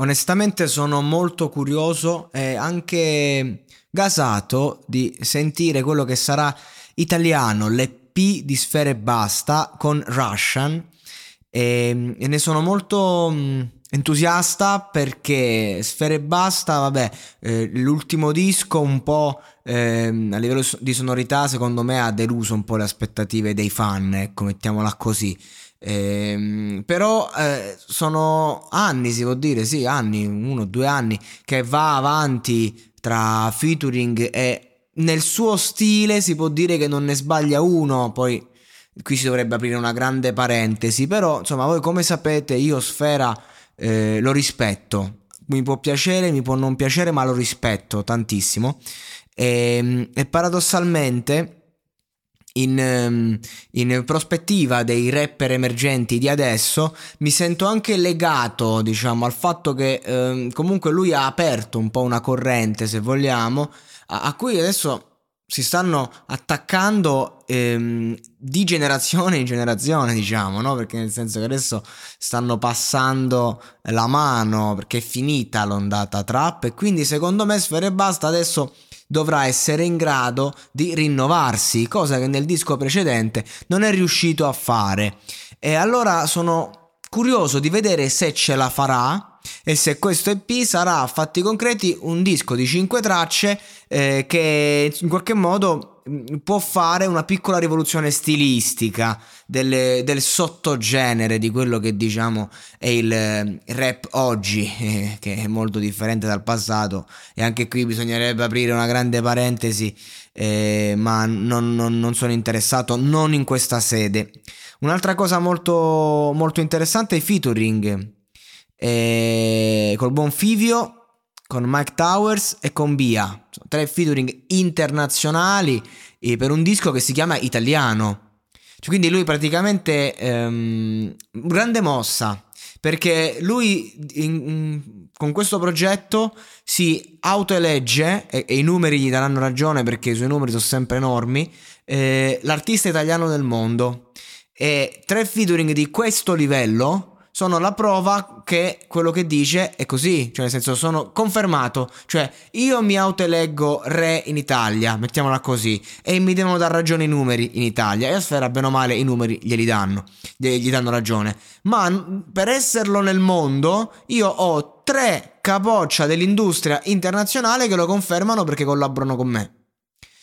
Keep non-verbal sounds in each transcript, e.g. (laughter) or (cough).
Onestamente sono molto curioso e anche gasato di sentire quello che sarà italiano, l'EP di Sfere Basta con Russian e, e ne sono molto mh, entusiasta perché Sfere Basta, vabbè, eh, l'ultimo disco un po' ehm, a livello di sonorità secondo me ha deluso un po' le aspettative dei fan, ecco, mettiamola così. Ehm, però eh, sono anni, si può dire, sì, anni, uno due anni, che va avanti tra featuring e nel suo stile si può dire che non ne sbaglia uno, poi qui si dovrebbe aprire una grande parentesi, però insomma voi come sapete io Sfera eh, lo rispetto, mi può piacere, mi può non piacere, ma lo rispetto tantissimo. E, e paradossalmente in, ehm, in, prospettiva dei rapper emergenti di adesso mi sento anche legato diciamo al fatto che eh, comunque lui ha aperto un po' una corrente se vogliamo a, a cui adesso si stanno attaccando ehm, di generazione in generazione diciamo no? Perché nel senso che adesso stanno passando la mano perché è finita l'ondata trap e quindi secondo me Sfere Basta adesso dovrà essere in grado di rinnovarsi, cosa che nel disco precedente non è riuscito a fare. E allora sono curioso di vedere se ce la farà e se questo EP sarà a fatti concreti un disco di 5 tracce eh, che in qualche modo può fare una piccola rivoluzione stilistica delle, del sottogenere di quello che diciamo è il, il rap oggi, eh, (laughs) che è molto differente dal passato e anche qui bisognerebbe aprire una grande parentesi, eh, ma non, non, non, sono interessato, non in questa sede. Un'altra cosa molto, molto interessante è i featuring eh, col buon Fivio con Mike Towers e con Bia. Tre featuring internazionali eh, per un disco che si chiama Italiano. Cioè, quindi lui praticamente um, grande mossa perché lui in, con questo progetto si autoelegge e, e, i numeri gli daranno ragione perché i suoi numeri sono sempre enormi eh, l'artista italiano del mondo e tre featuring di questo livello sono la prova che quello che dice è così, cioè nel senso sono confermato, cioè io mi autoeleggo re in Italia, mettiamola così, e mi devono dar ragione i numeri in Italia, e a Sfera bene o male i numeri glieli danno, gli danno ragione, ma per esserlo nel mondo io ho tre capoccia dell'industria internazionale che lo confermano perché collaborano con me.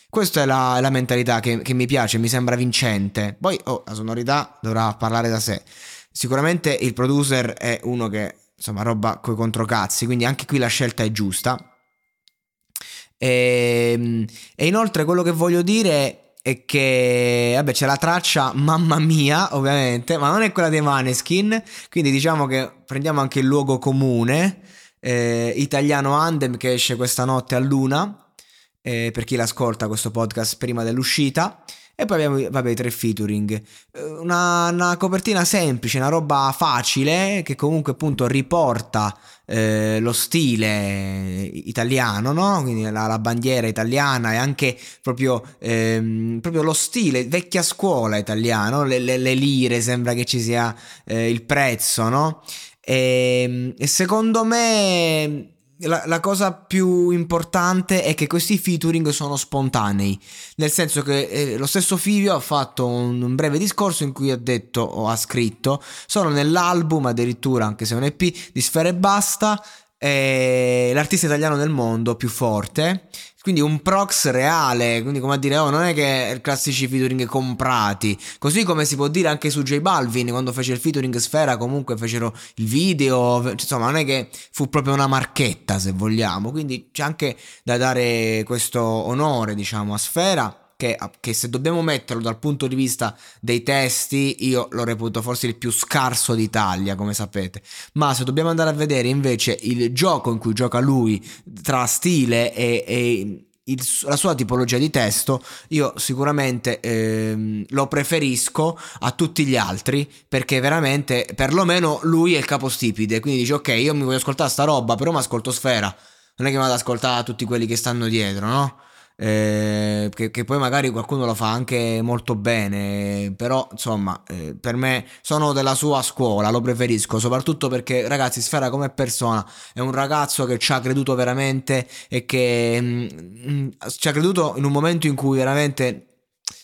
Questa è la, la mentalità che, che, mi piace, mi sembra vincente. Poi oh, la sonorità dovrà parlare da sé. Sicuramente il producer è uno che insomma roba coi controcazzi, quindi anche qui la scelta è giusta. E, ehm, e inoltre quello che voglio dire è che vabbè c'è la traccia Mamma mia ovviamente ma non è quella dei Maneskin quindi diciamo che prendiamo anche il luogo comune eh, italiano Andem che esce questa notte a luna eh, per chi l'ascolta questo podcast prima dell'uscita E poi abbiamo vabbè, i tre featuring. Eh, una, una, copertina semplice, una roba facile che comunque appunto riporta eh, lo stile italiano, no? Quindi la, la, bandiera italiana e anche proprio, ehm, proprio, lo stile, vecchia scuola italiano, le, le, le lire, sembra che ci sia eh, il prezzo, no? E, ehm, e secondo me la, la, cosa più importante è che questi featuring sono spontanei, nel senso che eh, lo stesso Fivio ha fatto un, un, breve discorso in cui ha detto o ha scritto sono nell'album addirittura anche se è un EP di Sfere e Basta è l'artista italiano del mondo più forte. Quindi un prox reale, quindi come a dire, oh, non è che i classici featuring comprati. Così come si può dire anche su J Balvin, quando fece il featuring Sfera, comunque fecero il video, insomma, non è che fu proprio una marchetta, se vogliamo. Quindi c'è anche da dare questo onore, diciamo, a Sfera che, che, se dobbiamo metterlo dal punto di vista dei testi, io lo reputo forse il più scarso d'Italia, come sapete. Ma se dobbiamo andare a vedere invece il gioco in cui gioca lui tra stile e, e il, la sua tipologia di testo, io sicuramente ehm, lo preferisco a tutti gli altri perché veramente, perlomeno lui è il capostipite. Quindi dice: Ok, io mi voglio ascoltare sta roba, però mi ascolto Sfera. Non è che vado ad ascoltare tutti quelli che stanno dietro, no? Eh, che, che, poi magari qualcuno lo fa anche molto bene, però insomma eh, per me sono della sua scuola, lo preferisco, soprattutto perché ragazzi Sfera come persona è un ragazzo che ci ha creduto veramente e che mh, mm, mm, ci ha creduto in un momento in cui veramente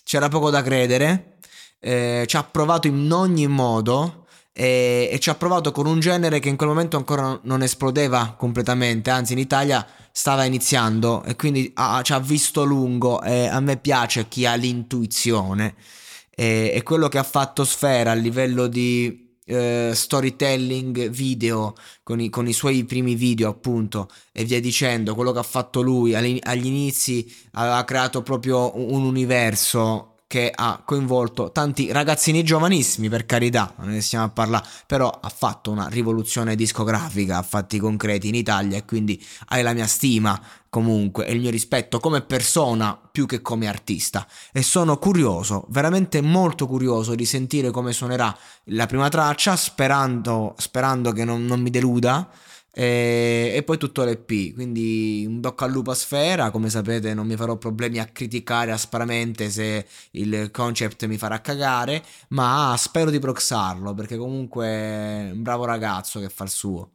c'era poco da credere, eh, ci ha provato in ogni modo e, e, ci ha provato con un genere che in quel momento ancora non esplodeva completamente, anzi in Italia stava iniziando e quindi ah, ci ha visto lungo e a me piace chi ha l'intuizione. E, e quello che ha fatto Sfera a livello di eh, storytelling video con i, con i, suoi primi video appunto e via dicendo quello che ha fatto lui agli, agli inizi ha creato proprio un universo che ha coinvolto tanti ragazzini giovanissimi, per carità, non ne stiamo a parlare, però ha fatto una rivoluzione discografica a fatti concreti in Italia e quindi hai la mia stima comunque e il mio rispetto come persona più che come artista. E sono curioso, veramente molto curioso di sentire come suonerà la prima traccia, sperando, sperando che non, non mi deluda e, e, poi tutto l'EP, quindi un bocca al lupo a sfera, come sapete non mi farò problemi a criticare aspramente se il concept mi farà cagare, ma spero di proxarlo perché comunque è un bravo ragazzo che fa il suo.